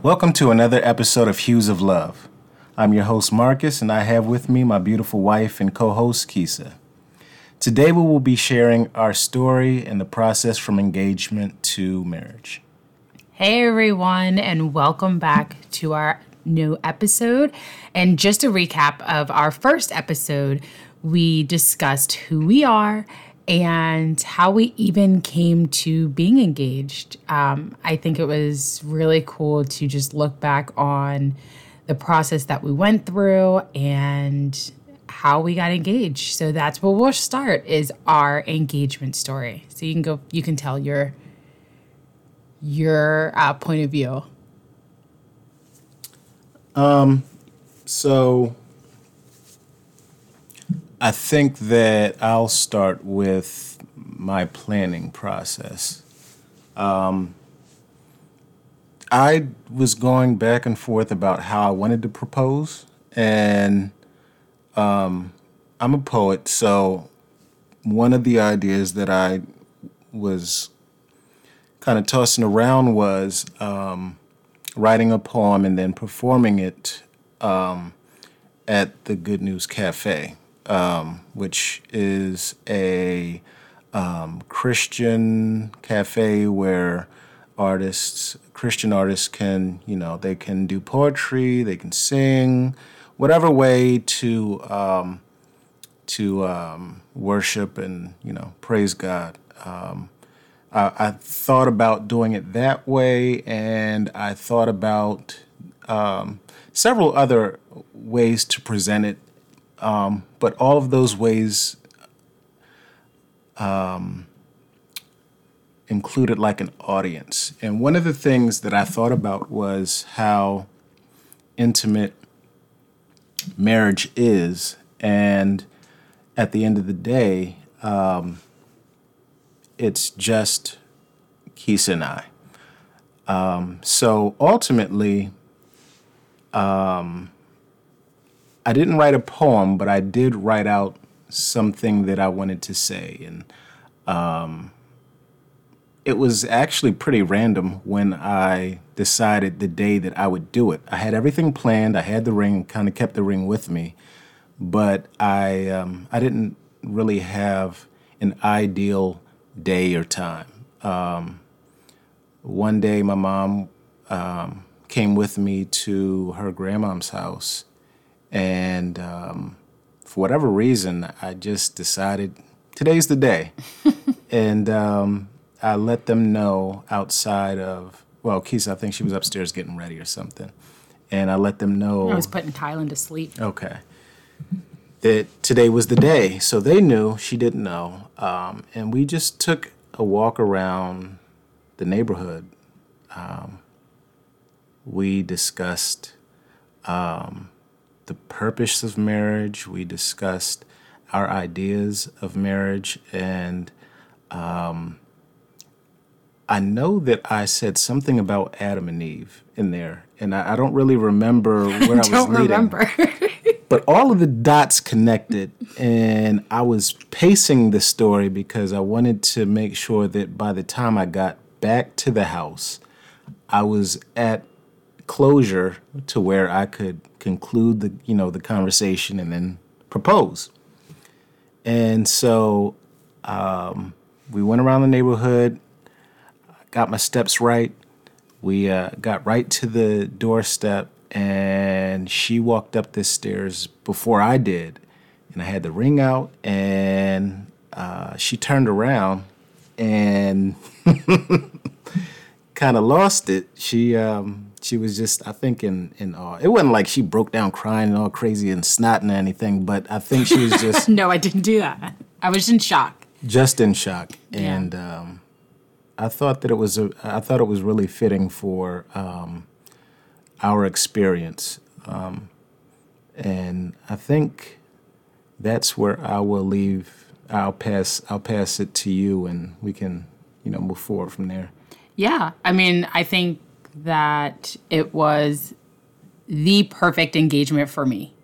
Welcome to another episode of Hues of Love. I'm your host, Marcus, and I have with me my beautiful wife and co host, Kisa. Today, we will be sharing our story and the process from engagement to marriage. Hey, everyone, and welcome back to our new episode. And just a recap of our first episode, we discussed who we are and how we even came to being engaged. Um, I think it was really cool to just look back on the process that we went through and how we got engaged. So that's where we'll start is our engagement story. So you can go, you can tell your your uh, point of view. Um, so I think that I'll start with my planning process. Um, I was going back and forth about how I wanted to propose, and um, I'm a poet, so one of the ideas that I was kind of tossing around was um, writing a poem and then performing it um, at the Good News Cafe um, which is a um, Christian cafe where artists, Christian artists, can you know they can do poetry, they can sing, whatever way to um, to um, worship and you know praise God. Um, I, I, thought about doing it that way, and I thought about um, several other ways to present it um, but all of those ways um, included like an audience. And one of the things that I thought about was how intimate marriage is. And at the end of the day, um, it's just Keith and I. Um, so ultimately, um, I didn't write a poem, but I did write out something that I wanted to say. And um, it was actually pretty random when I decided the day that I would do it. I had everything planned, I had the ring, kind of kept the ring with me, but I, um, I didn't really have an ideal day or time. Um, one day, my mom um, came with me to her grandmom's house and um, for whatever reason, I just decided today's the day. and um, I let them know outside of, well, Kisa, I think she was upstairs getting ready or something. And I let them know. I was putting Kylan to sleep. Okay. That today was the day. So they knew, she didn't know. Um, and we just took a walk around the neighborhood. Um, we discussed um, the purpose of marriage. We discussed our ideas of marriage. And um, I know that I said something about Adam and Eve in there. And I, I don't really remember where I, I was leading. remember. but all of the dots connected. And I was pacing the story because I wanted to make sure that by the time I got back to the house, I was at closure to where I could conclude the you know the conversation and then propose. And so um, we went around the neighborhood, got my steps right. We uh, got right to the doorstep, and she walked up the stairs before I did. And I had the ring out, and uh, she turned around and kind of lost it. She um, she was just I think in in awe. It wasn't like she broke down crying and all crazy and snotting or anything, but I think she was just No, I didn't do that. I was in shock. Just in shock. Yeah. And um, I thought that it was a I thought it was really fitting for um, our experience. Um, and I think that's where I will leave I'll pass I'll pass it to you and we can, you know, move forward from there. Yeah. I mean, I think that it was the perfect engagement for me.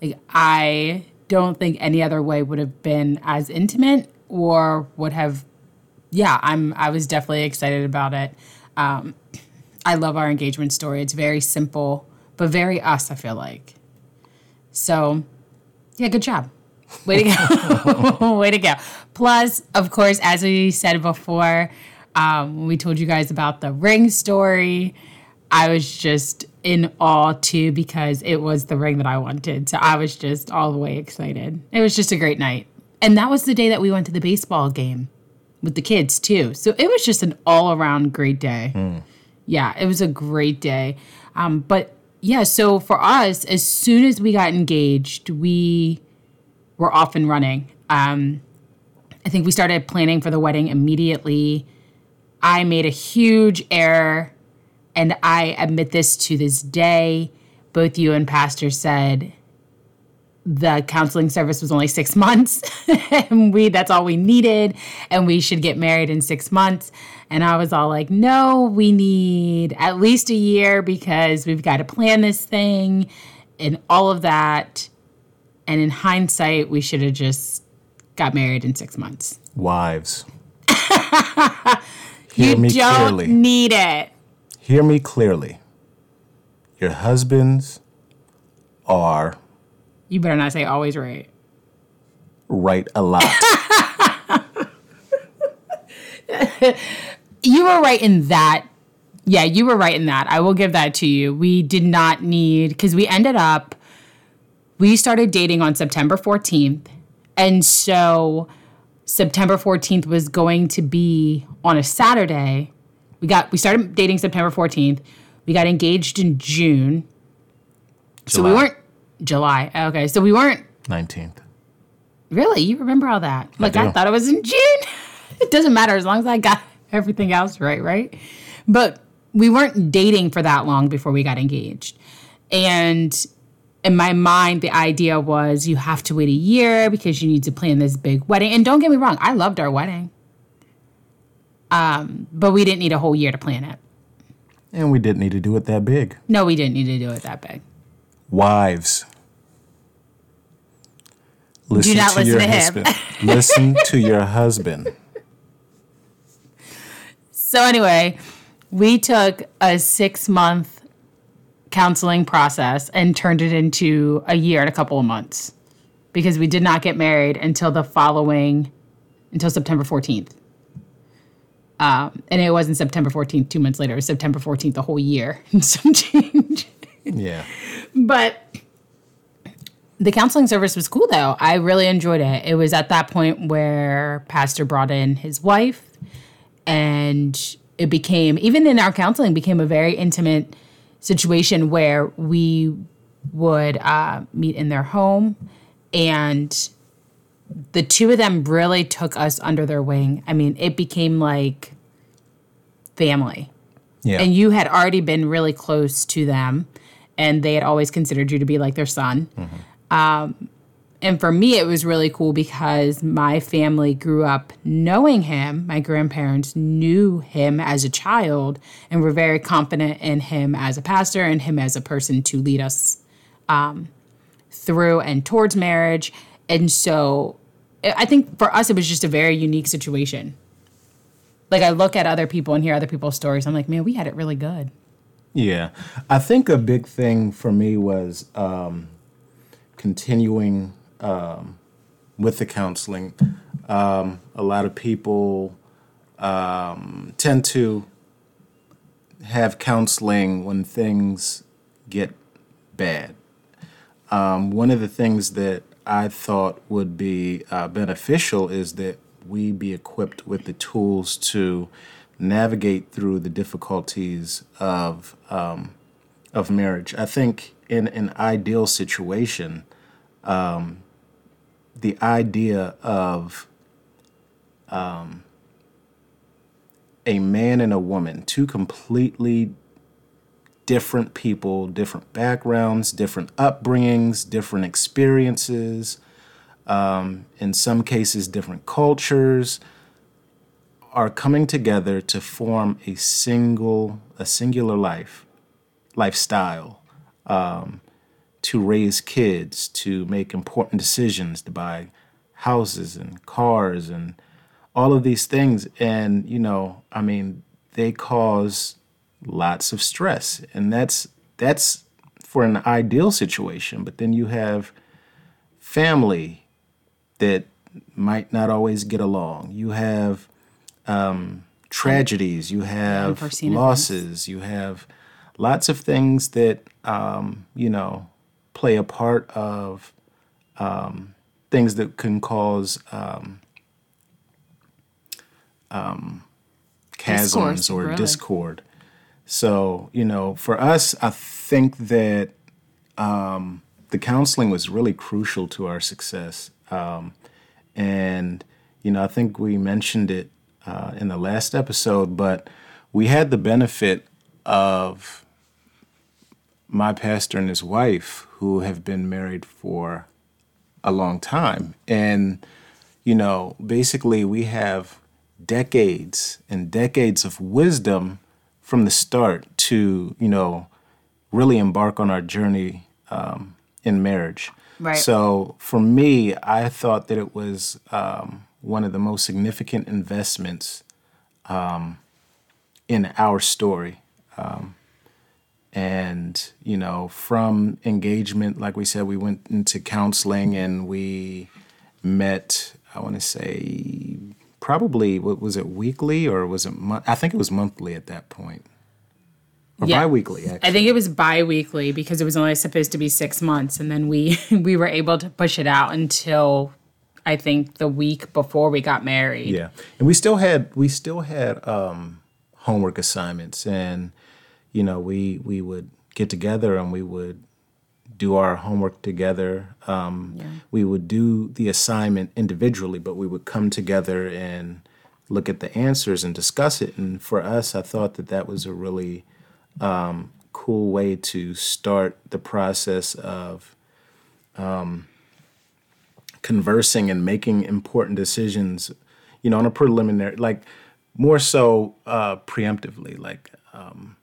Like I don't think any other way would have been as intimate or would have yeah, I'm I was definitely excited about it. Um, I love our engagement story. It's very simple, but very us, I feel like. So, yeah, good job. Way to go. Way to go. Plus, of course, as we said before, um, when we told you guys about the ring story, I was just in awe too because it was the ring that I wanted. So I was just all the way excited. It was just a great night. And that was the day that we went to the baseball game with the kids too. So it was just an all around great day. Mm. Yeah, it was a great day. Um, but yeah, so for us, as soon as we got engaged, we were off and running. Um, I think we started planning for the wedding immediately. I made a huge error, and I admit this to this day. Both you and Pastor said the counseling service was only six months, and we that's all we needed, and we should get married in six months. And I was all like, no, we need at least a year because we've got to plan this thing and all of that. And in hindsight, we should have just got married in six months. Wives. Hear you me don't clearly. need it. Hear me clearly. Your husbands are. You better not say always right. Right a lot. you were right in that. Yeah, you were right in that. I will give that to you. We did not need, because we ended up, we started dating on September 14th. And so September 14th was going to be on a Saturday. We got we started dating September 14th. We got engaged in June. July. So we weren't July. Okay. So we weren't 19th. Really? You remember all that? Like I, I thought it was in June. it doesn't matter as long as I got everything else right, right? But we weren't dating for that long before we got engaged. And in my mind, the idea was you have to wait a year because you need to plan this big wedding. And don't get me wrong, I loved our wedding. Um, but we didn't need a whole year to plan it. And we didn't need to do it that big. No, we didn't need to do it that big. Wives. Listen do not to listen your to husband. him. listen to your husband. So anyway, we took a six month counseling process and turned it into a year and a couple of months because we did not get married until the following until September 14th. Um, and it wasn't September 14th, two months later. It was September 14th, the whole year. and Some change. Yeah. But the counseling service was cool, though. I really enjoyed it. It was at that point where Pastor brought in his wife, and it became, even in our counseling, became a very intimate situation where we would uh, meet in their home and the two of them really took us under their wing. I mean, it became like family. Yeah. And you had already been really close to them, and they had always considered you to be like their son. Mm-hmm. Um, and for me, it was really cool because my family grew up knowing him. My grandparents knew him as a child and were very confident in him as a pastor and him as a person to lead us um, through and towards marriage. And so I think for us, it was just a very unique situation. Like I look at other people and hear other people's stories. I'm like, man, we had it really good. Yeah. I think a big thing for me was um, continuing um, with the counseling. Um, a lot of people um, tend to have counseling when things get bad. Um, one of the things that I thought would be uh, beneficial is that we be equipped with the tools to navigate through the difficulties of um, of marriage. I think in an ideal situation, um, the idea of um, a man and a woman, two completely different people, different backgrounds, different upbringings, different experiences, um, in some cases, different cultures, are coming together to form a single, a singular life, lifestyle. Um, to raise kids, to make important decisions, to buy houses and cars and all of these things. And, you know, I mean, they cause lots of stress, and that's that's for an ideal situation. But then you have family that might not always get along. You have um, tragedies. You have losses. events. You have lots of things that um, you know play a part of um, things that can cause um, um, chasms Discourse, or really. discord. So you know, for us, I think that um, the counseling was really crucial to our success. Um, and you know, I think we mentioned it uh, in the last episode, but we had the benefit of my pastor and his wife, who have been married for a long time, and you know, basically, we have decades and decades of wisdom from the start to you know really embark on our journey um, in marriage. Right. So for me, I thought that it was um, one of the most significant investments um, in our story. Um, and, you know, from engagement, like we said, we went into counseling and we met, I want to say, probably, what was it, weekly or was it, I think it was monthly at that point. Or Yeah. bi weekly, actually. I think it was bi-weekly because it was only supposed to be six months, and then we we were able to push it out until I think the week before we got married. Yeah, and we still had we still had um, homework assignments, and you know we we would get together and we would do our homework together. Um, We would do the assignment individually, but we would come together and look at the answers and discuss it. And for us, I thought that that was a really um, cool way to start the process of conversing and making important decisions, you know, on a preliminary, like more so uh, preemptively, like, um,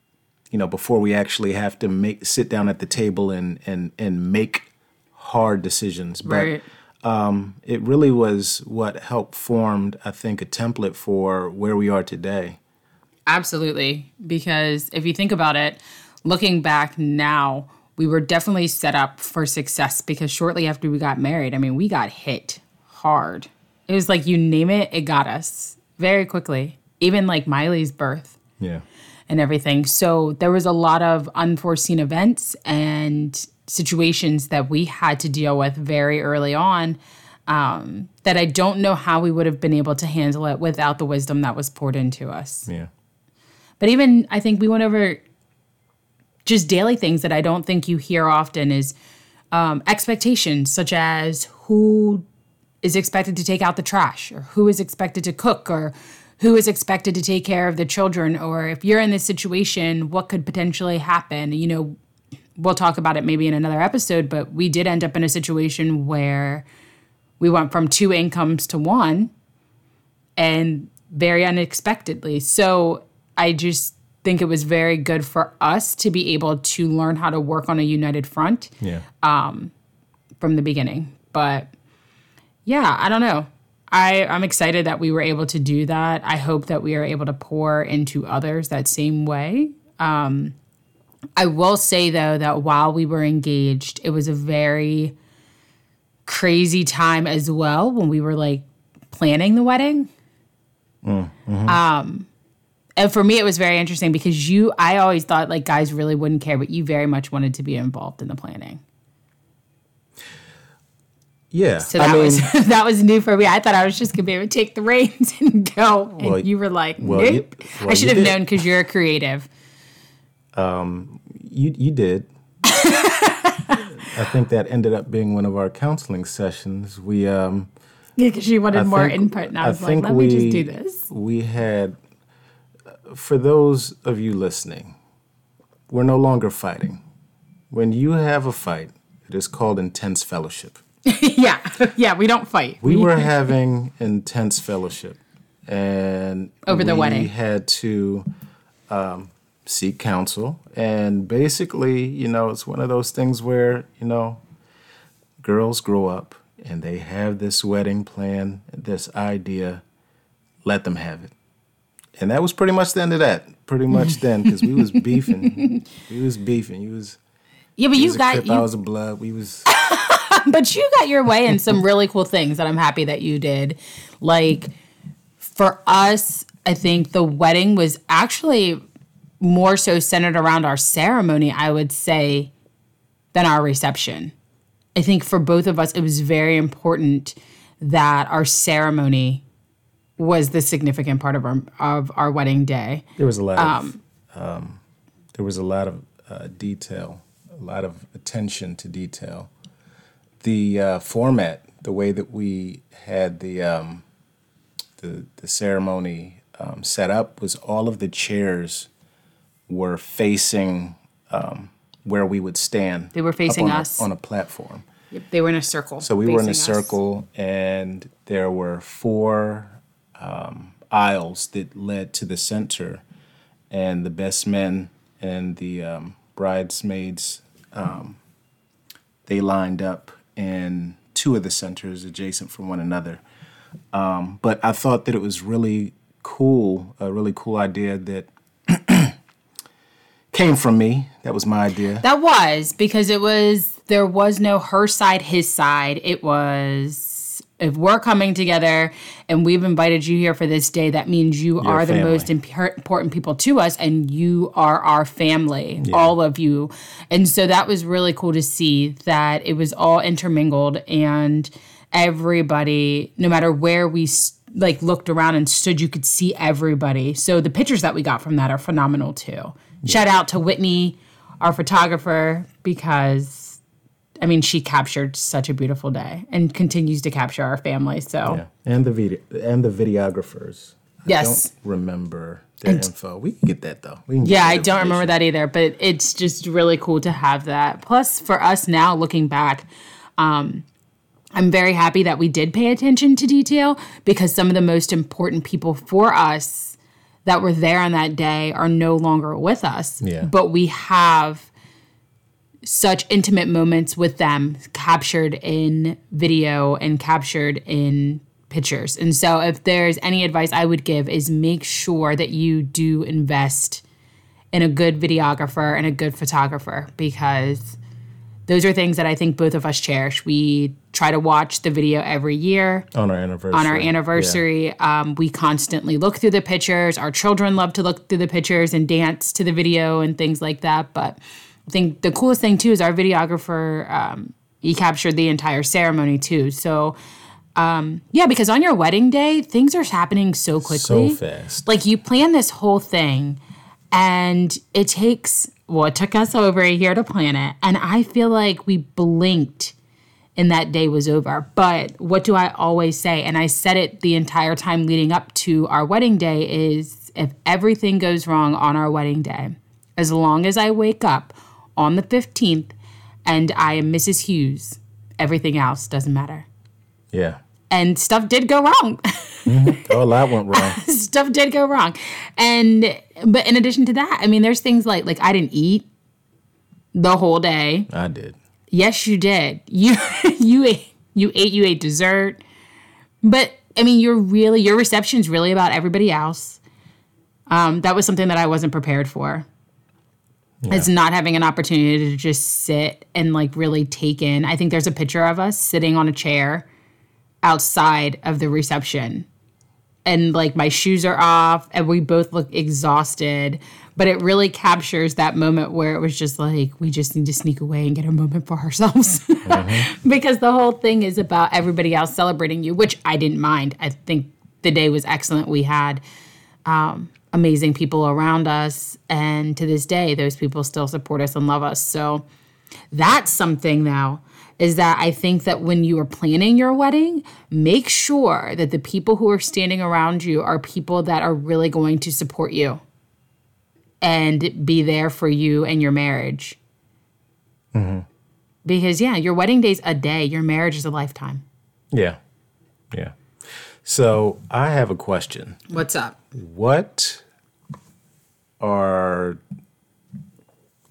you know, before we actually have to make sit down at the table and and and make hard decisions. But Right. um, it really was what helped formed, I think, a template for where we are today. Absolutely. Because if you think about it, looking back now, we were definitely set up for success because shortly after we got married, I mean, we got hit hard. It was like you name it, it got us very quickly. Even like Miley's birth Yeah. And everything. So there was a lot of unforeseen events and situations that we had to deal with very early on um, that I don't know how we would have been able to handle it without the wisdom that was poured into us. Yeah. But even I think we went over just daily things that I don't think you hear often is um, expectations, such as who is expected to take out the trash, or who is expected to cook, or who is expected to take care of the children, or if you're in this situation, what could potentially happen. You know, we'll talk about it maybe in another episode, but we did end up in a situation where we went from two incomes to one and very unexpectedly. So I just think it was very good for us to be able to learn how to work on a united front Yeah. um, from the beginning. But yeah, I don't know. I, I'm excited that we were able to do that. I hope that we are able to pour into others that same way. Um, I will say though that while we were engaged, it was a very crazy time as well when we were like planning the wedding. Um, and for me, it was very interesting because you, I always thought like guys really wouldn't care, but you very much wanted to be involved in the planning. Yeah. So that was that was new for me. I thought I was just gonna be able to take the reins and go, and Well, you were like, well, nope. you- well, I should have did. known because you're a creative. Um, You you did. I think that ended up being one of our counseling sessions. We um Yeah, because you wanted I more think- input, and I I was like, think let me just do this. we had for those of you listening, we're no longer fighting. When you have a fight, it is called intense fellowship. yeah, yeah, we don't fight. We were having intense fellowship and Over the we wedding. had to um, seek counsel and basically you know it's one of those things where you know girls grow up and they have this wedding plan this idea let them have it and that was pretty much the end of that. Pretty much then, because we was beefing. we was beefing. You was. Yeah, but you got Crip, you, I was a blood. We was. but you got your way in some really cool things that I'm happy that you did. Like for us, I think the wedding was actually more so centered around our ceremony, I would say, than our reception. I think for both of us, it was very important that our ceremony was the significant part of our of our wedding day. There was a lot of. Um, there was a lot of uh, detail, a lot of attention to detail. The uh, format, the way that we had the um, the the ceremony um, set up was all of the chairs were facing um, where we would stand. They were facing on a- us. on a platform. Yep, They were in a circle. So we were in a us. circle, and there were four um, aisles that led to the center, and the best men and the um, bridesmaids um, they lined up in two of the centers adjacent from one another. Um, but I thought that it was really cool, a really cool idea that came from me. That was my idea. That was because it was there was no her side, his side. It was if we're coming together and we've invited you here for this day, that means you are the most imp- important people to us and you are our family, all of you. And so that was really cool to see that it was all intermingled and everybody, no matter where we like looked around and stood, you could see everybody. So the pictures that we got from that are phenomenal too. Shout out to Whitney, our photographer, because I mean she captured such a beautiful day and continues to capture our family. So Yeah, and the video and the videographers. yes. don't remember their info. We can get that though. We can Yeah, that I don't remember that either, but it's just really cool to have that. Plus, for us now, looking back, um, I'm very happy that we did pay attention to detail because some of the most important people for us that were there on that day are no longer with us. Yeah. But we have such intimate moments with them captured in video and captured in pictures. And so if there's any advice I would give is make sure that you do invest in a good videographer and a good photographer because those are things that I think both of us cherish. We try to watch the video every year on our anniversary. on our anniversary. Um, we constantly look through the pictures. Our children love to look through the pictures and dance to the video and things like that. But think the coolest thing too is our videographer. Um, he captured the entire ceremony too. So um, yeah, because on your wedding day, things are happening so quickly. So fast. Like you plan this whole thing, and it takes well, it took us over a year to plan it, and I feel like we blinked and that day was over. But what do I always say? And I said it the entire time leading up to our wedding day is if everything goes wrong on our wedding day, as long as I wake up on the 15th and I am Mrs. Hughes, everything else doesn't matter. Yeah. And stuff did go wrong. Oh, a lot went wrong. stuff did go wrong. And but in addition to that, I mean there's things like like I didn't eat the whole day. I did. Yes, you did. You you ate you ate you ate dessert. But I mean, you're really your reception's really about everybody else. Um, that was something that I wasn't prepared for. It's not having an opportunity to just sit and like really take in. I think there's a picture of us sitting on a chair outside of the reception. And like my shoes are off and we both look exhausted. But it really captures that moment where it was just like, we just need to sneak away and get a moment for ourselves. because the whole thing is about everybody else celebrating you, which I didn't mind. I think the day was excellent. We had um, amazing people around us. And to this day, those people still support us and love us. So that's something now is that I think that when you are planning your wedding, make sure that the people who are standing around you are people that are really going to support you and be there for you and your marriage. Mm-hmm. Because, yeah, your wedding day's a day, your marriage is a lifetime. Yeah. Yeah. So I have a question. What's up? What are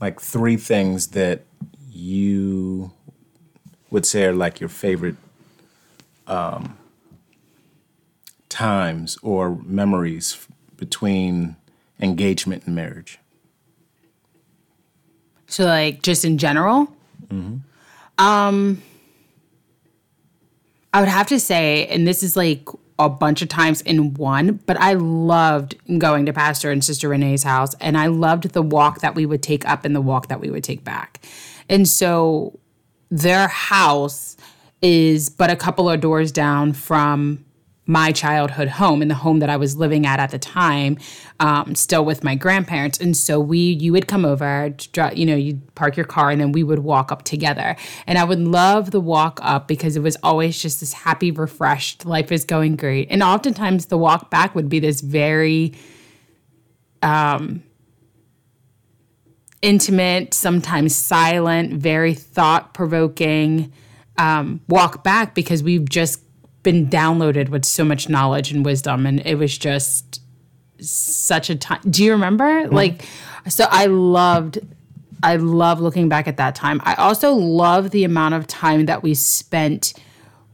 like three things that you would say are like your favorite um, times or memories between engagement and marriage? So, like, just in general? Um, I would have to say, and this is like a bunch of times in one, but I loved going to Pastor and Sister Renee's house, and I loved the walk that we would take up and the walk that we would take back. And so, their house is but a couple of doors down from my childhood home and the home that I was living at at the time, um, still with my grandparents. And so we, you would come over, you know, you'd park your car, and then we would walk up together. And I would love the walk up because it was always just this happy, refreshed, life is going great. And oftentimes the walk back would be this very intimate, sometimes silent, very thought provoking um, walk back because we've just been downloaded with so much knowledge and wisdom. And it was just such a time. Do you remember? Like, so I loved. I love looking back at that time. I also love the amount of time that we spent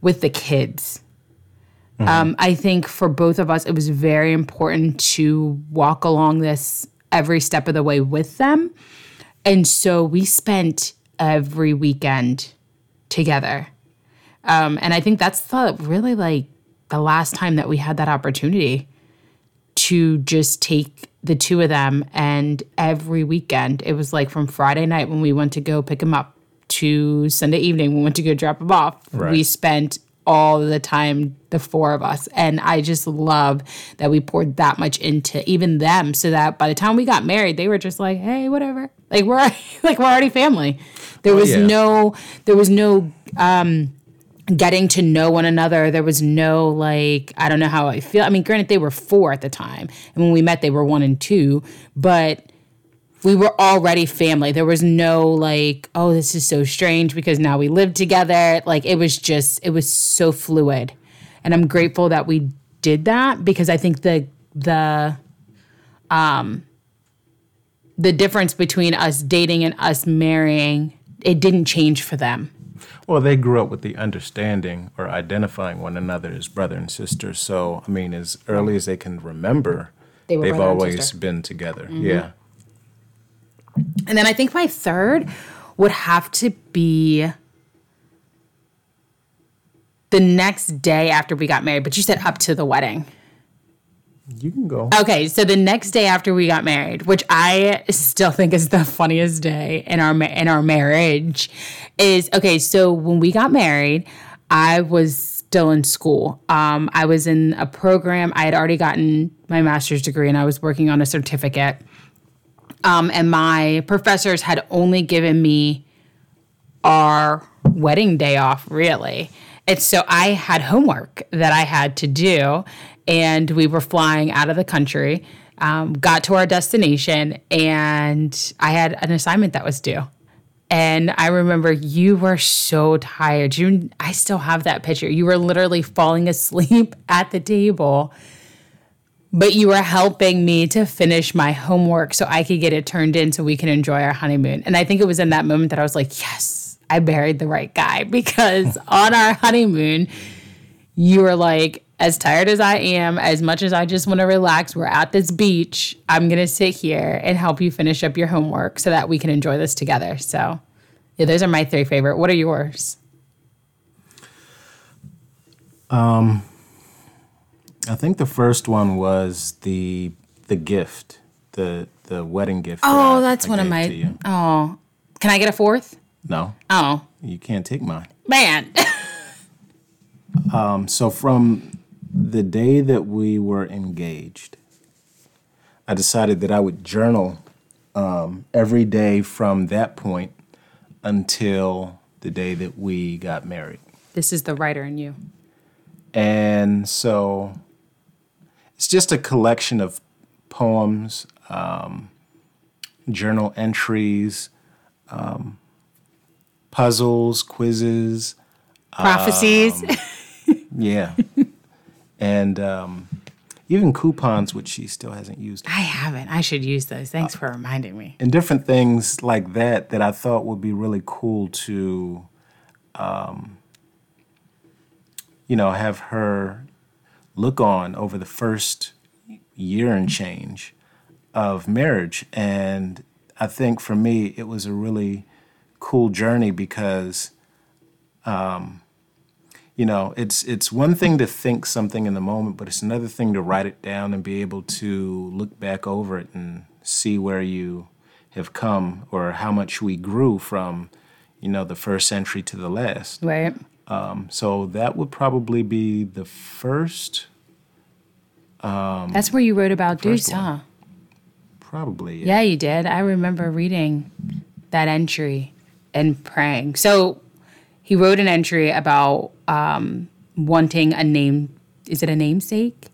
with the kids. Um, I think for both of us, it was very important to walk along this every step of the way with them. And so we spent every weekend together. Um, and I think that's the really like the last time that we had that opportunity to just take the two of them. And every weekend, it was like from Friday night when we went to go pick them up to Sunday evening when we went to go drop them off. Right. We spent all the time, the four of us. And I just love that we poured that much into even them so that by the time we got married, they were just like, hey, whatever. Like we're like we're already family. There was yeah. no there was no um getting to know one another. There was no like, I don't know how I feel. I mean, granted, they were four at the time. And when we met, they were one and two, but we were already family. There was no like, oh, this is so strange because now we live together. Like, it was just, it was so fluid. And I'm grateful that we did that because I think the, the, um, the difference between us dating and us marrying, it didn't change for them. Well, they grew up with the understanding or identifying one another as brother and sister. So, I mean, as early as they can remember, they and always. Mm-hmm. been together. Yeah. And then I think my third would have to be the next day after we got married, but you said up to the wedding. You can go. Okay, so the next day after we got married, which I still think is the funniest day in our ma- in our marriage, is okay. So when we got married, I was still in school. Um, I was in a program. I had already gotten my master's degree, and I was working on a certificate. Um, and my professors had only given me our wedding day off, really. And so I had homework that I had to do, and we were flying out of the country. Um, got to our destination, and I had an assignment that was due. And I remember you were so tired. You, I still have that picture. You were literally falling asleep at the table but you were helping me to finish my homework so I could get it turned in so we can enjoy our honeymoon. And I think it was in that moment that I was like, yes, I married the right guy because on our honeymoon, you were like, as tired as I am, as much as I just want to relax, we're at this beach. I'm going to sit here and help you finish up your homework so that we can enjoy this together. So, yeah, those are my three favorite. What are yours? Um, I think the first one was the the gift, the the wedding gift. Oh, I- that's I one of my. Oh, can I get a fourth? No, Oh, you can't take mine. man. um, So from the day that we were engaged, I decided that I would journal um, every day from that point until the day that we got married. this is the writer in you. And so it's just a collection of poems, um, journal entries, um, puzzles, quizzes. Prophecies. Yeah. and um, even coupons, which she still hasn't used. I haven't. I should use those. Thanks for reminding me. And different things like that that I thought would be really cool to, um, you know, have her look on over the first year and change of marriage. And I think for me, it was a really cool journey because, um, you know, it's it's one thing to think something in the moment, but it's another thing to write it down and be able to look back over it and see where you have come or how much we grew from, you know, the first century to the last. Right. Um, so that would probably be the first. That's where you wrote about Deuce, one. huh? Probably. Yeah, you did. I remember reading that entry and praying. So he wrote an entry about um, wanting a name. Is it a namesake?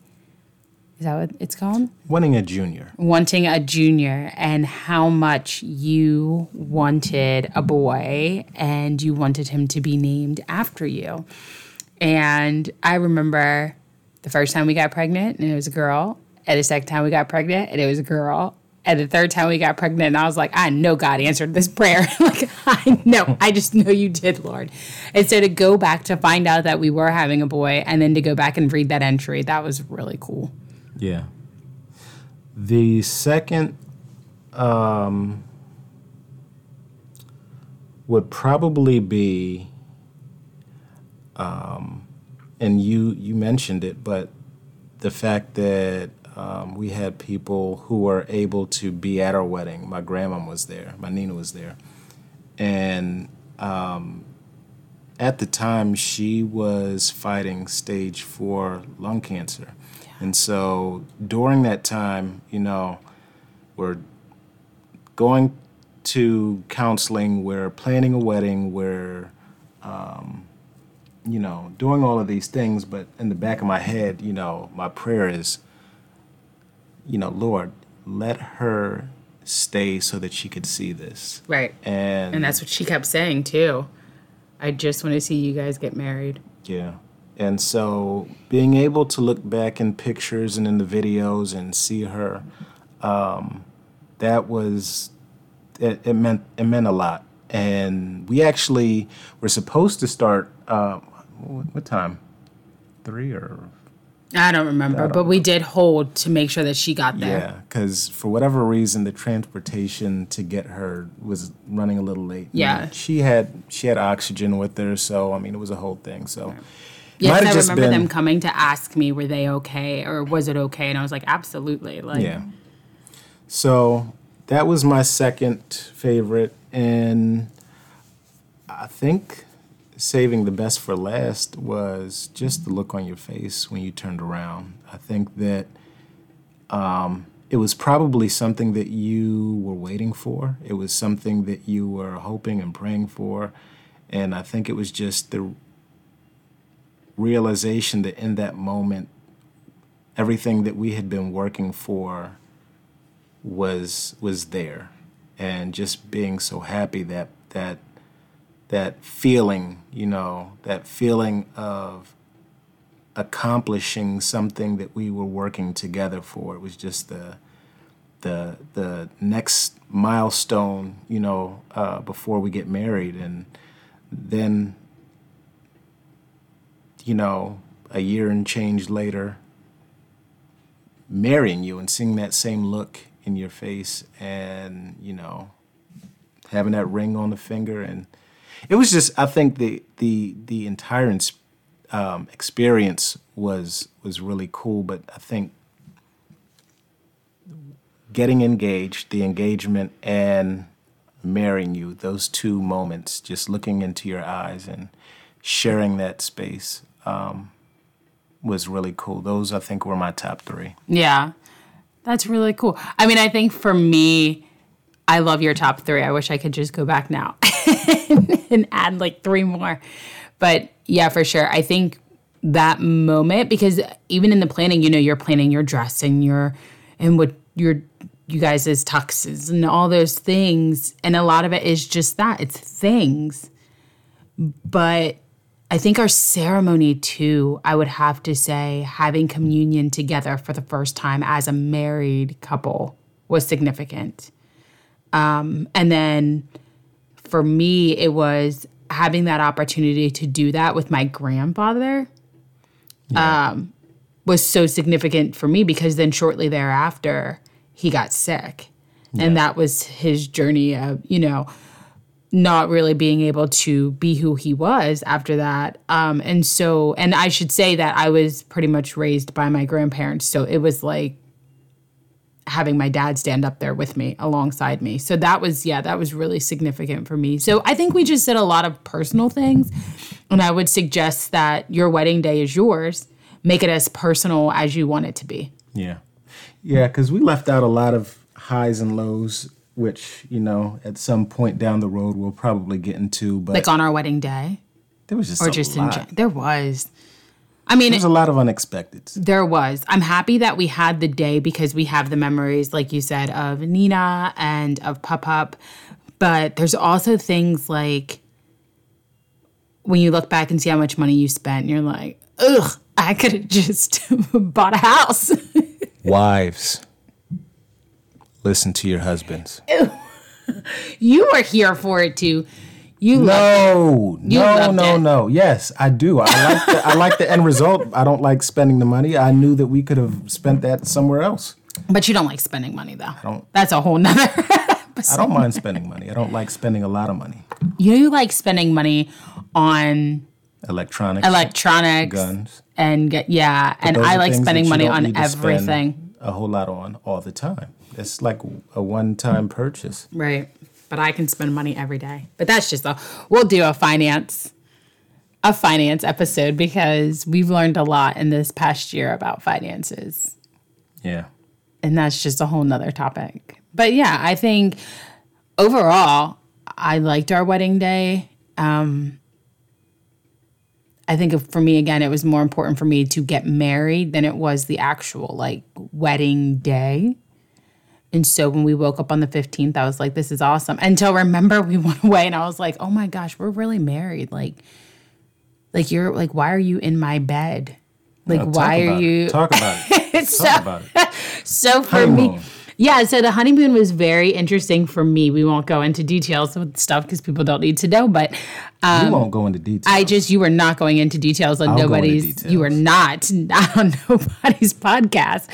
Is that what it's called? Winning a junior. Wanting a junior and how much you wanted a boy and you wanted him to be named after you. And I remember the first time we got pregnant and it was a girl. And the second time we got pregnant and it was a girl. And the third time we got pregnant, and I was like, I know God answered this prayer. like, I know. I just know you did, Lord. And so to go back to find out that we were having a boy and then to go back and read that entry, that was really cool. Yeah. The second um, would probably be, um, and you you mentioned it, but the fact that um, we had people who were able to be at our wedding. My grandma was there. My Nina was there, and um, at the time she was fighting stage four lung cancer. And so during that time, you know, we're going to counseling, we're planning a wedding, we're, um, you know, doing all of these things. But in the back of my head, you know, my prayer is, you know, Lord, let her stay so that she could see this. Right. And, And that's what she kept saying too. I just want to see you guys get married. Yeah. And so being able to look back in pictures and in the videos and see her, um, that was, it, it meant, it meant a lot. And we actually were supposed to start, uh, what what time? Three or I don't remember, but we did hold to make sure that she got there. Yeah, because for whatever reason, the transportation to get her was running a little late. Yeah. And she had she had oxygen with her, so I mean, it was a whole thing. So, Yes, Might I remember been- them coming to ask me, were they okay or was it okay? And I was like, absolutely. Like, yeah. So that was my second favorite, and I think saving the best for last was just the look on your face when you turned around. I think that um, it was probably something that you were waiting for. It was something that you were hoping and praying for, and I think it was just the realization that in that moment, everything that we had been working for was was there, and just being so happy that that that feeling, you know, that feeling of accomplishing something that we were working together for. It was just the the the next milestone, you know, uh, before we get married, and then, you know, a year and change later, marrying you and seeing that same look in your face, and you know, having that ring on the finger, and it was just, I think the the the entire um, experience was was really cool, but I think getting engaged, the engagement, and marrying you, those two moments, just looking into your eyes and sharing that space um, was really cool. Those, I think, were my top three. Yeah. That's really cool. I mean, I think for me, I love your top three. I wish I could just go back now and add like three more. But yeah, for sure. I think that moment, because even in the planning, you know, you're planning your dress and your, and what your, you guys' tuxes and all those things. And a lot of it is just that it's things. But I think our ceremony too, I would have to say, having communion together for the first time as a married couple was significant. Um, and then for me, it was having that opportunity to do that with my grandfather. Um, was so significant for me because then shortly thereafter he got sick. And that was his journey of, you know, not really being able to be who he was after that. Um, and so, and I should say that I was pretty much raised by my grandparents. So it was like having my dad stand up there with me alongside me. So that was, yeah, that was really significant for me. So I think we just did a lot of personal things. And I would suggest that your wedding day is yours. Make it as personal as you want it to be. Yeah. Yeah, because we left out a lot of highs and lows, which, you know, at some point down the road we'll probably get into. But Like on our wedding day there was just or just in gen- there was. I mean, There's a lot of unexpected. There was. I'm happy that we had the day because we have the memories, like you said, of Nina and of Pup Up. But there's also things like when you look back and see how much money you spent, you're like, ugh, I could have just bought a house. Wives, listen to your husbands. you were here for it too. You No, no, loved no, it. no. Yes, I do. I like the, I like the end result. I don't like spending the money. I knew that we could have spent that somewhere else. but you don't like spending money though. I don't. That's a whole nother. I don't mind spending money. I don't like spending a lot of money. you like spending money on Electronics, electronics guns. and get yeah, and I like spending money on need to spend everything. A whole lot on all the time. It's like a one-time purchase. Right. But I can spend money every day. But that's just a we'll do a finance a finance episode because we've learned a lot in this past year about finances. Yeah. And that's just a whole nother topic. But yeah, I think overall I liked our wedding day. Um I think for me again it was more important for me to get married than it was the actual like wedding day. And so when we woke up on the 15th, I was like, this is awesome. Until remember we went away and I was like, oh my gosh, we're really married. Like, like you're like, why are you in my bed? Like, talk why are about it. you Talk about it. so, Talk about it. so for me. Yeah, so the honeymoon was very interesting for me. We won't go into details with stuff because people don't need to know, but we won't go into detail. Um, I just you were not going into details on I'll nobody's. You were not not on nobody's podcast.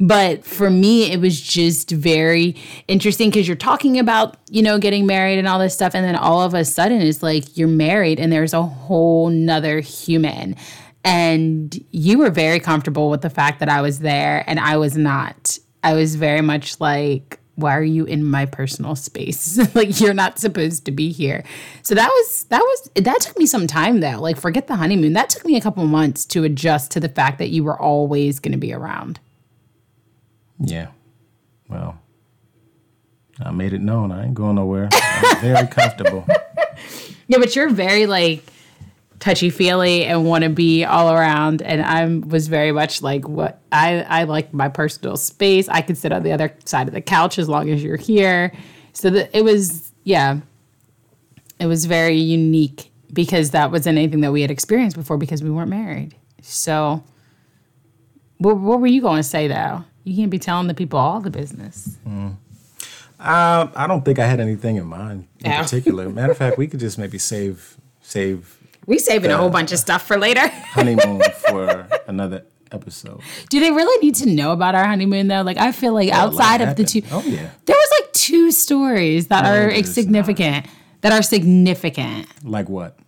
But for me, it was just very interesting because you're talking about you know getting married and all this stuff, and then all of a sudden it's like you're married and there's a whole nother human. And you were very comfortable with the fact that I was there and I was not. I was very much like, why are you in my personal space? like you're not supposed to be here. So that was that was that took me some time though. Like forget the honeymoon. That took me a couple months to adjust to the fact that you were always going to be around. Yeah. Well, I made it known. I ain't going nowhere. I'm very comfortable. Yeah, but you're very like touchy feely and want to be all around and I was very much like what I I like my personal space. I can sit on the other side of the couch as long as you're here. So that it was yeah. It was very unique because that wasn't anything that we had experienced before because we weren't married. So what, what were you going to say though? You can't be telling the people all the business. Uh, I don't think I had anything in mind in Yeah. particular. Matter of fact, we could just maybe save save We saving a whole bunch of stuff for later. honeymoon for another episode. Do they really need to know about our honeymoon though? Like I feel like a outside of the happened. two Oh, yeah. There was like two stories that No, are there's significant. That are significant. Like what?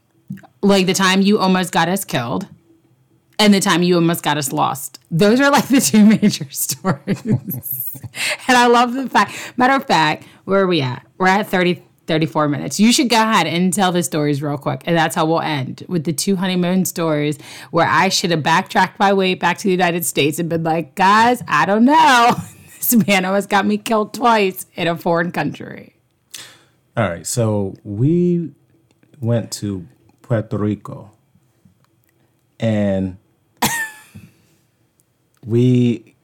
Like the time you almost got us killed and the time you almost got us lost. Those are like the two major stories. and I love the fact, matter of fact, where are we at? We're at 30, 34 minutes. You should go ahead and tell the stories real quick. And that's how we'll end with the two honeymoon stories where I should have backtracked my way back to the United States and been like, guys, I don't know. This man almost got me killed twice in a foreign country. All right. So we went to Puerto Rico and we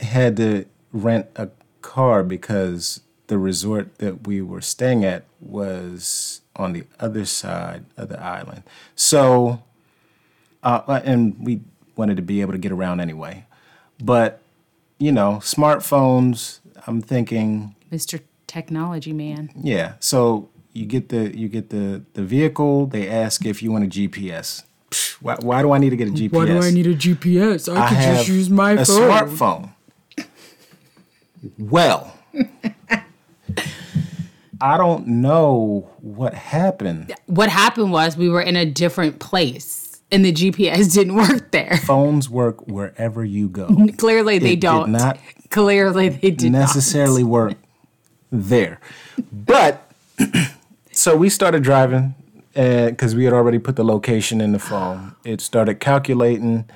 had to rent a car because the resort that we were staying at was on the other side of the island. So, uh, and we wanted to be able to get around anyway. But, you know, smartphones, I'm thinking, Mr. Technology Man. yeah. So you get the you get the the vehicle. They ask if you want a GPS. Why, why do I need to get a GPS? Why do I need a GPS? I, I could have just use my a phone. smartphone. Well, I don't know what happened. What happened was we were in a different place and the GPS didn't work there. Phones work wherever you go. Clearly they It did don't. not Clearly they did not necessarily work there. But so we started driving eh, because we had already put the location in the phone. It started calculating.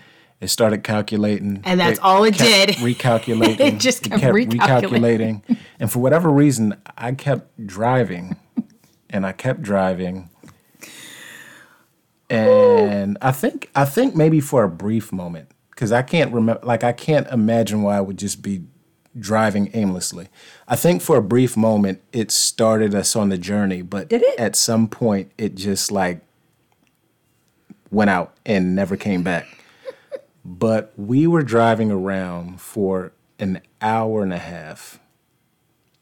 It started calculating. And that's all it did. Recalculating. It just kept recalculating. recalculating. And for whatever reason, I kept driving and I kept driving. And I think I think maybe for a brief moment, because I can't remember like I can't imagine why I would just be driving aimlessly. I think for a brief moment it started us on the journey, but it? at some point it just like went out and never came back. But we were driving around for an hour and a half,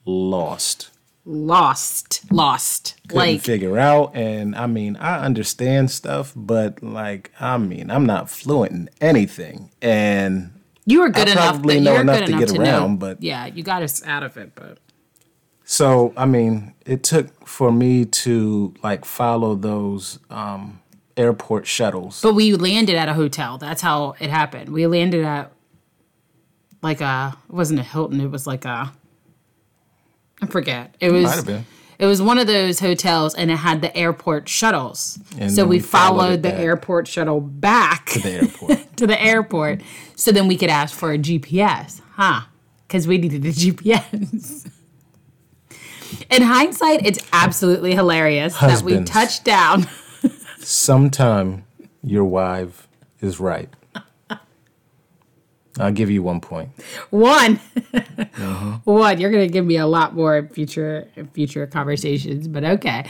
lost Lost. Lost. couldn't like figure out. And I mean, I understand stuff, but like, I mean, I'm not fluent in anything. And you were good I enough probably know enough to enough get to around, know. but- yeah, you got us out of it, but so, I mean, it took for me to like follow those um, airport shuttles. But we landed at a hotel. That's how it happened. We landed at like a it wasn't a Hilton, it was like a I forget. It was Might have been. it was one of those hotels and it had the airport shuttles. And so we, we followed followed the airport shuttle back to the airport. to the airport so then we could ask for a GPS, huh? Because we needed a GPS. In hindsight, it's absolutely hilarious that we touched down. Sometime your wife is right. I'll give you one point. One. Uh-huh. One. You're gonna give me a lot more in future in future conversations, but okay.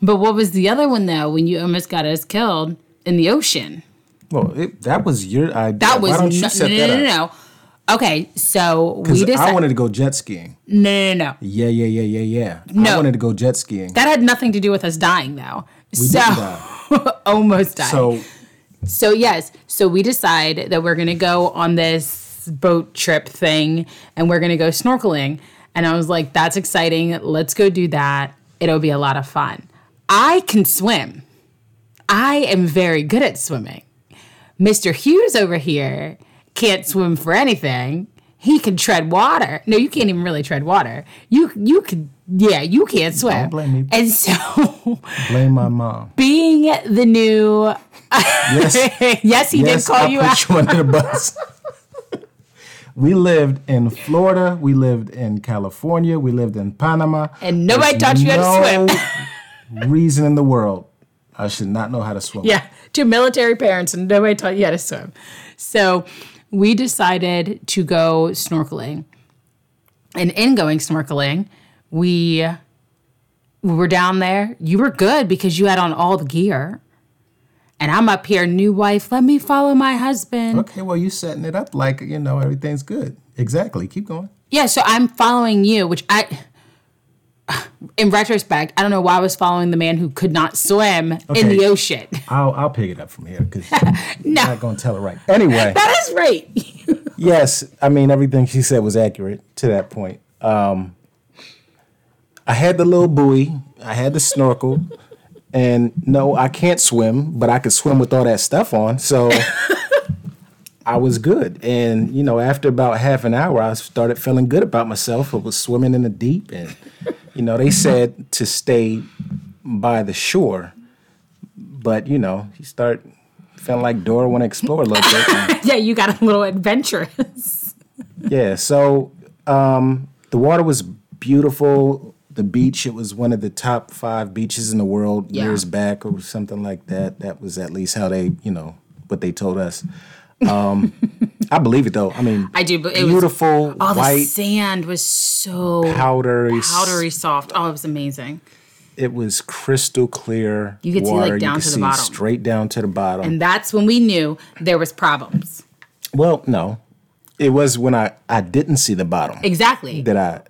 But what was the other one though? When you almost got us killed in the ocean? Well, it, that was your idea. That was Why don't you no, set no, that no, no, no. Okay, so we 'Cause I wanted to go jet skiing. no, no, no, no. Yeah, yeah, yeah, yeah, yeah. I wanted to go jet skiing. That had nothing to do with us dying though. We so didn't die. almost died. So So yes, so we decide that we're gonna go on this boat trip thing and we're gonna go snorkeling. And I was like, that's exciting. Let's go do that. It'll be a lot of fun. I can swim. I am very good at swimming. Mr. Hughes over here can't swim for anything. He can tread water. No, you can't even really tread water. You you could yeah, you can't swim. Don't blame me. And so blame my mom. being the new Yes, yes, he yes, did call I you put out. you under the bus. we lived in Florida. We lived in California. We lived in Panama. And nobody There's taught you how to swim. reason in the world I should not know how to swim. Yeah, two military parents, and nobody taught you how to swim. So we decided to go snorkeling. And in going snorkeling, we, we were down there. You were good because you had on all the gear. And I'm up here, new wife, let me follow my husband. Okay, well, you setting it up like you know everything's good. Exactly. Keep going. Yeah, so I'm following you, which I, in retrospect, I don't know why I was following the man who could not swim in the ocean. I'll I'll pick it up from here because No. I'm not gonna tell it right. Anyway. That is right. Yes, I mean everything she said was accurate to that point. Um, I had the little buoy, I had the snorkel, and no, I can't swim, but I could swim with all that stuff on, so I was good. And you know, after about half an hour, I started feeling good about myself. I was swimming in the deep, and you know, they said to stay by the shore, but you know, you start feeling like Dora want to explore a little bit. yeah, you got a little adventurous. yeah, so um, the water was beautiful. The beach, it was one of the top five beaches in the world Yeah. years back or something like that. That was at least how they, you know, what they told us. Um, I believe it though. I mean, I do, but it was- beautiful, Oh, the white, sand was so powdery, powdery soft. Oh, it was amazing. It was crystal clear. You could see, like, down to the bottom. straight down to the bottom. And that's when we knew there was problems. well, no, it was when I I didn't see the bottom Exactly. that I.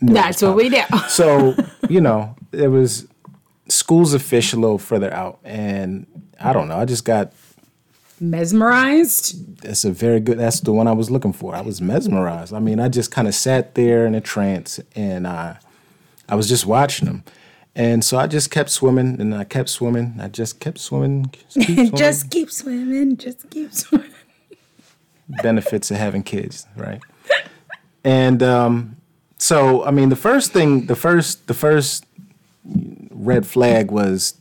knew That's what we did. so you know it was schools of fish a little further out and i don't know i just got Mesmerized? That's a very good. That's the one I was looking for. I was mesmerized. I mean, I just kind of sat there in a trance, and I, I was just watching them, and so I just kept swimming, and I kept swimming. I just kept swimming. Just keep swimming. just keep swimming. Just keep swimming. Benefits of having kids, right? And um, so, I mean, the first thing, the first, the first red flag was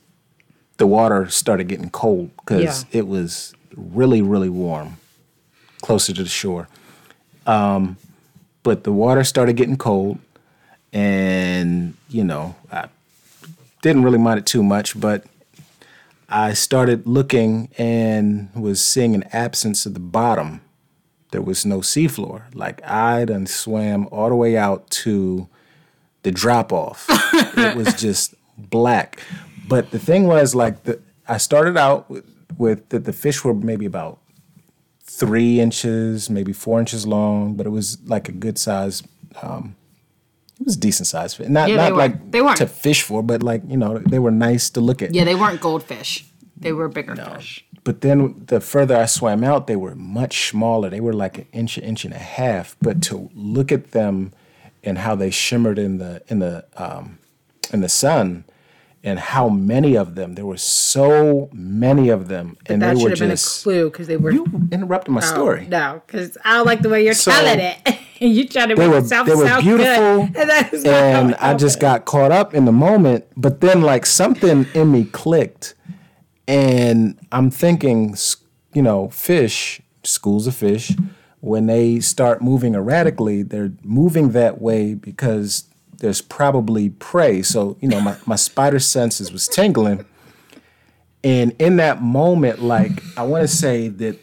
the water started getting cold because Yeah. it was really, really warm closer to the shore. Um, but the water started getting cold, and you know, I didn't really mind it too much, but I started looking and was seeing an absence of the bottom. There was no seafloor. Like I done swam all the way out to the drop off. it was just black. But the thing was, like, the, I started out with, with the, the fish were maybe about three inches, maybe four inches long, but it was like a good size. Um, it was decent size fish. Not Yeah, not like They weren't. to fish for, but like you know they were nice to look at. Yeah, they weren't goldfish. They were bigger fish. But then the further I swam out, they were much smaller. They were like an inch, an inch and a half. But to look at them and how they shimmered in the in the um, in the sun, and how many of them there were so many of them, and that they should were have been a clue because they were. you interrupted my oh, story. No, because I don't like the way you're So- telling it. you trying to They make were it sound they were beautiful, good. And, that is not and I just got caught up in the moment. But then like something in me clicked, and I'm thinking, you know, fish, schools of fish, when they start moving erratically, they're moving that way because there's probably prey. So you know, my my spider senses was tingling. And in that moment, like I want to say that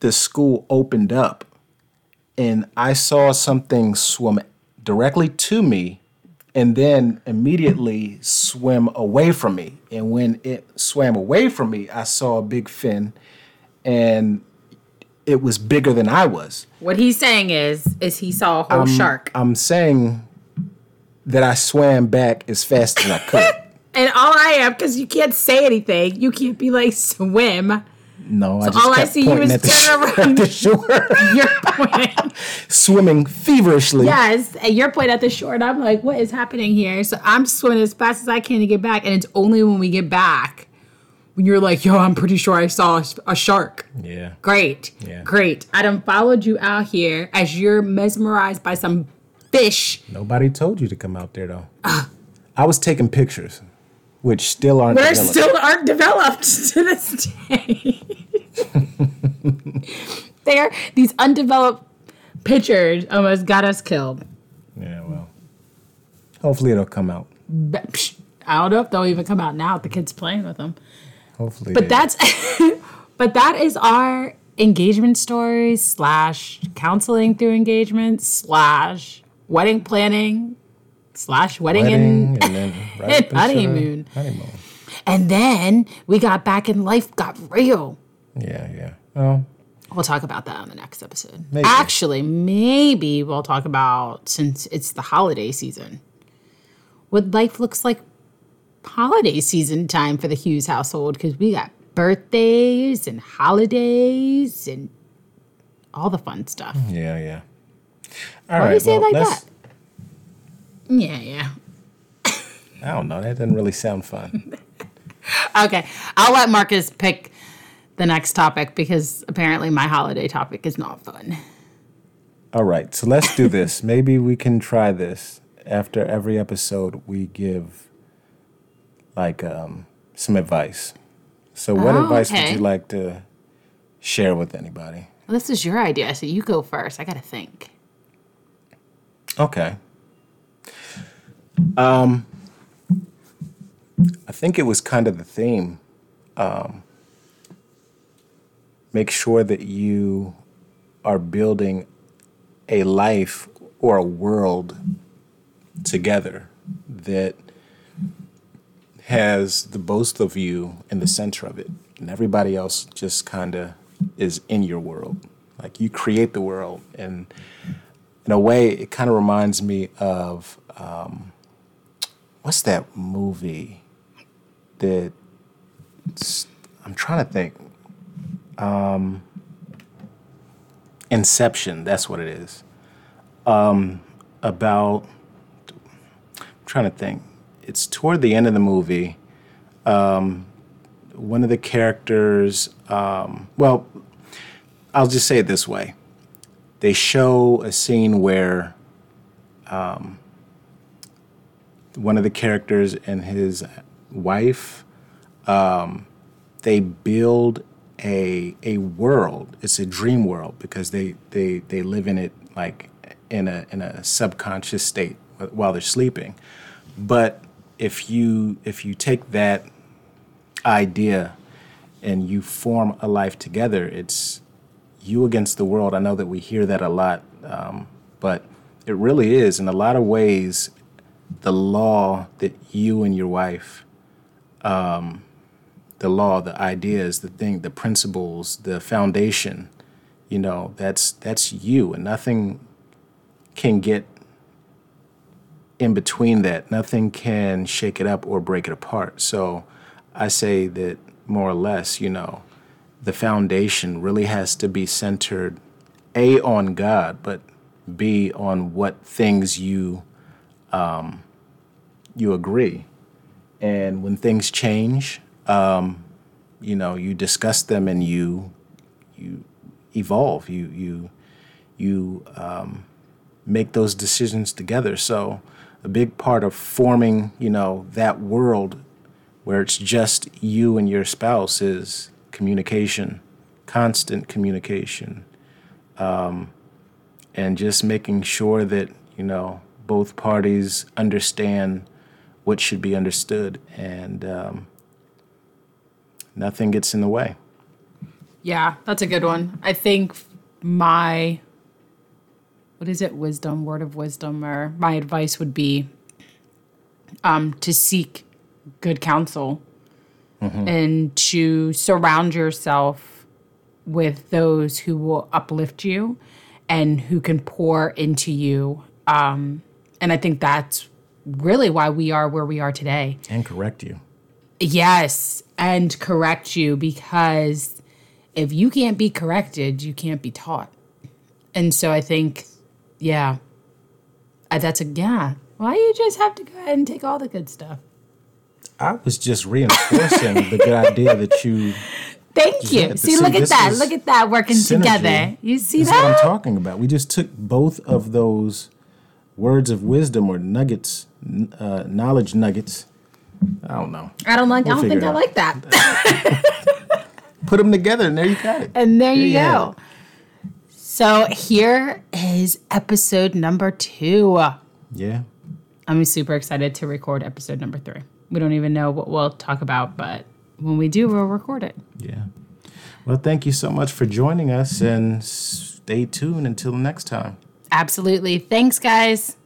the school opened up and I saw something swim directly to me and then immediately swim away from me. And when it swam away from me, I saw a big fin and it was bigger than I was. What he's saying is, is he saw a whole Um, shark, I'm saying that I swam back as fast as I could. and all I am because you can't say anything. You can't be like swim. No, I just all I see you pointing is at the, turn shore, at the shore, You're pointing, swimming feverishly. yes, and you're pointing at the shore, and I'm like, what is happening here? So I'm swimming as fast as I can to get back, and it's only when we get back when you're like, yo, I'm pretty sure I saw a shark. Yeah. Great. Yeah. Great. I done followed you out here as you're mesmerized by some fish. Nobody told you to come out there though. I was taking pictures, which still aren't. Developed. still aren't developed to this day. they are these undeveloped pictures almost got us killed. Yeah, well. Hopefully it'll come out. But, psh, I don't know if they'll even come out now. The kids playing with them. Hopefully. But that's but that is our engagement stories slash counseling through engagement slash wedding planning slash wedding, wedding and and then right the honeymoon. Honeymoon. and then we got back and life got real. Yeah, yeah. Well, We'll talk about that on the next episode. Maybe. Actually, maybe we'll talk about since it's the holiday season. What life looks like holiday season time for the Hughes household because we got birthdays and holidays and all the fun stuff. yeah, yeah. All Why do you say it like that? Yeah, yeah. I don't know. That doesn't really sound fun. Okay, I'll let Marcus pick the next topic because apparently my holiday topic is not fun. All right, so let's do this. Maybe we can try this. After every episode, we give like um, some advice. So, what Oh, advice would you like to share with anybody? Well, this is your idea, so you go first. I got to think. Okay. Um, I think it was kind of the theme. Um, make sure that you are building a life or a world together that has the both of you in the center of it, and everybody else just kind of is in your world. Like you create the world, and in a way, it kind of reminds me of um, what's that movie that I'm trying to think. um, Inception. That's what it is. Um, about I'm trying to think. It's toward the end of the movie. Um, one of the characters. Um, well, I'll just say it this way. They show a scene where um, one of the characters and his wife um, they build a a world. It's a dream world because they they they live in it like in a in a subconscious state while they're sleeping. But if you if you take that idea and you form a life together, it's you against the world. I know that we hear that a lot, um, but it really is in a lot of ways the law that you and your wife um, the law, the ideas, the thing, the principles, the foundation, you know, that's that's you and nothing can get in between that. Nothing can shake it up or break it apart. So I say that more or less, you know, the foundation really has to be centered A on God, but B on what things you um, you agree. And when things change, um, you know, you discuss them and you you evolve. You you you um, make those decisions together. So a big part of forming, you know, that world where it's just you and your spouse is communication, constant communication, um, and just making sure that you know both parties understand what should be understood and um, nothing gets in the way. Yeah, that's a good one. I think my what is it, wisdom, word of wisdom, or my advice would be um, to seek good counsel mm-hmm. and to surround yourself with those who will uplift you and who can pour into you. Um, and I think that's really why we are where we are today. And correct you. Yes, and correct you because if you can't be corrected, you can't be taught. And so I think, yeah, that's a, yeah. Why you just have to go ahead and take all the good stuff? I was just reinforcing the good idea that you. Thank you. See, see, look at that. Look at that working synergy. together. You see this that? what I'm talking about. We just took both of those words of wisdom or nuggets, uh, knowledge nuggets, I don't know. I don't like. We'll I don't think I like that. Put them together, and there you got it. And there, there you, you go. So here is episode number two. Yeah. I'm super excited to record episode number three. We don't even know what we'll talk about, but when we do, we'll record it. Yeah. Well, thank you so much for joining us and stay tuned until next time. Absolutely. Thanks, guys.